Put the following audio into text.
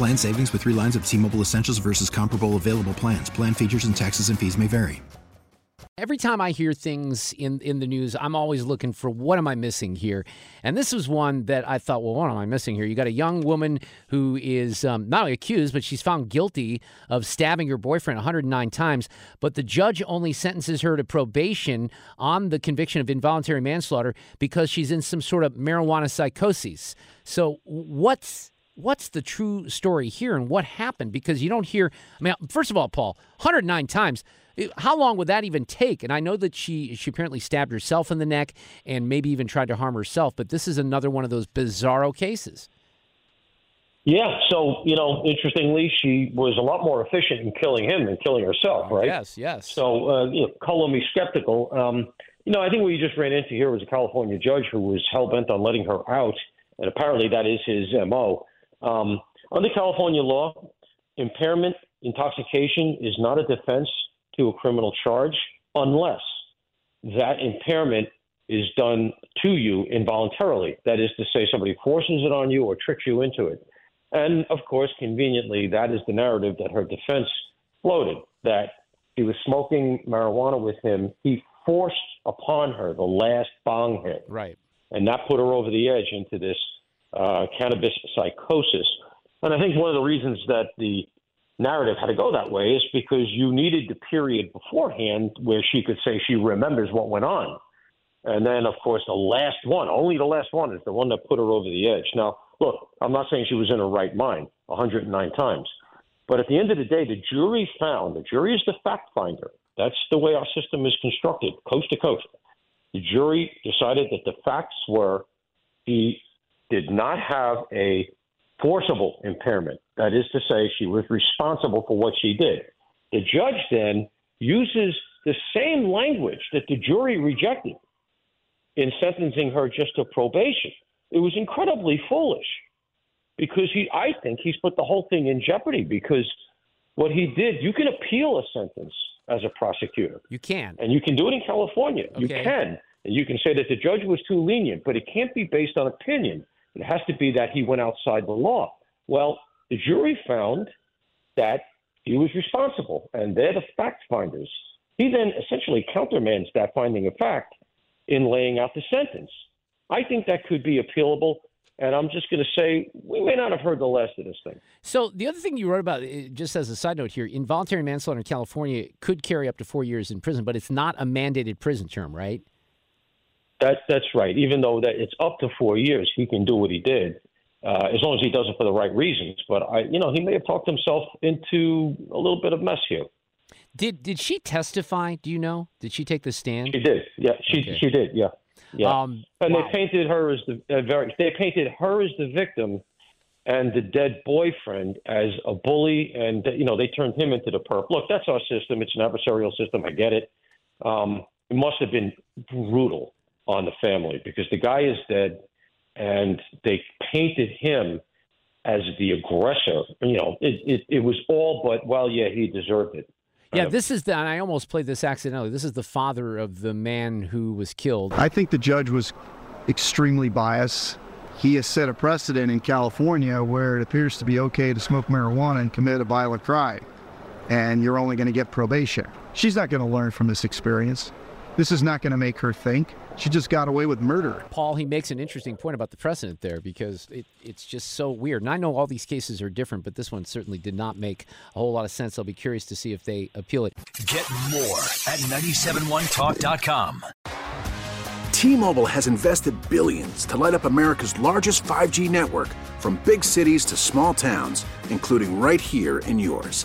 Plan savings with three lines of T Mobile Essentials versus comparable available plans. Plan features and taxes and fees may vary. Every time I hear things in, in the news, I'm always looking for what am I missing here? And this was one that I thought, well, what am I missing here? You got a young woman who is um, not only accused, but she's found guilty of stabbing her boyfriend 109 times. But the judge only sentences her to probation on the conviction of involuntary manslaughter because she's in some sort of marijuana psychosis. So, what's what's the true story here and what happened? Because you don't hear. I mean, first of all, Paul, 109 times. How long would that even take? And I know that she she apparently stabbed herself in the neck and maybe even tried to harm herself. But this is another one of those bizarro cases. Yeah. So you know, interestingly, she was a lot more efficient in killing him than killing herself, right? Yes. Yes. So uh, you know, color me skeptical. Um, you know, I think what you just ran into here was a California judge who was hell bent on letting her out, and apparently that is his mo. Um, under California law, impairment intoxication is not a defense to a criminal charge unless that impairment is done to you involuntarily. That is to say, somebody forces it on you or tricks you into it. And of course, conveniently, that is the narrative that her defense floated that she was smoking marijuana with him. He forced upon her the last bong hit. Right. And that put her over the edge into this uh, cannabis psychosis. And I think one of the reasons that the narrative had to go that way is because you needed the period beforehand where she could say she remembers what went on. And then, of course, the last one, only the last one, is the one that put her over the edge. Now, look, I'm not saying she was in her right mind 109 times. But at the end of the day, the jury found, the jury is the fact finder. That's the way our system is constructed, coast to coast. The jury decided that the facts were he did not have a forcible impairment. That is to say, she was responsible for what she did. The judge then uses the same language that the jury rejected in sentencing her just to probation. It was incredibly foolish because he, I think, he's put the whole thing in jeopardy because what he did, you can appeal a sentence as a prosecutor. You can. And you can do it in California. Okay. You can. And you can say that the judge was too lenient, but it can't be based on opinion. It has to be that he went outside the law. Well, the jury found that he was responsible, and they're the fact finders. He then essentially countermands that finding of fact in laying out the sentence. I think that could be appealable. And I'm just going to say we may not have heard the last of this thing. So the other thing you wrote about, eh, just as a side note here, involuntary manslaughter in California could carry up to four years in prison, but it's not a mandated prison term, right? That that's right. Even though that it's up to four years, he can do what he did, uh, as long as he does it for the right reasons. But I, you know, he may have talked himself into a little bit of mess here. Did did she testify? Do you know? Did she take the stand? She did. Yeah, she Okay. she did. Yeah, yeah. Um, and wow. they painted her as the uh, very. They painted her as the victim, and the dead boyfriend as a bully, and you know they turned him into the perp. Look, that's our system. It's an adversarial system. I get it. Um, it must have been brutal on the family because the guy is dead, and they painted him as the aggressor. You know, it it, it was all but well, yeah, he deserved it. Yeah, this is the. And I almost played this accidentally. This is the father of the man who was killed. I think the judge was extremely biased. He has set a precedent in California where it appears to be okay to smoke marijuana and commit a violent crime, and you're only going to get probation. She's not going to learn from this experience. This is not going to make her think. She just got away with murder. Paul, he makes an interesting point about the precedent there because it, it's just so weird. And I know all these cases are different, but this one certainly did not make a whole lot of sense. I'll be curious to see if they appeal it. Get more at 971talk.com. T-Mobile has invested billions to light up America's largest 5G network from big cities to small towns, including right here in yours.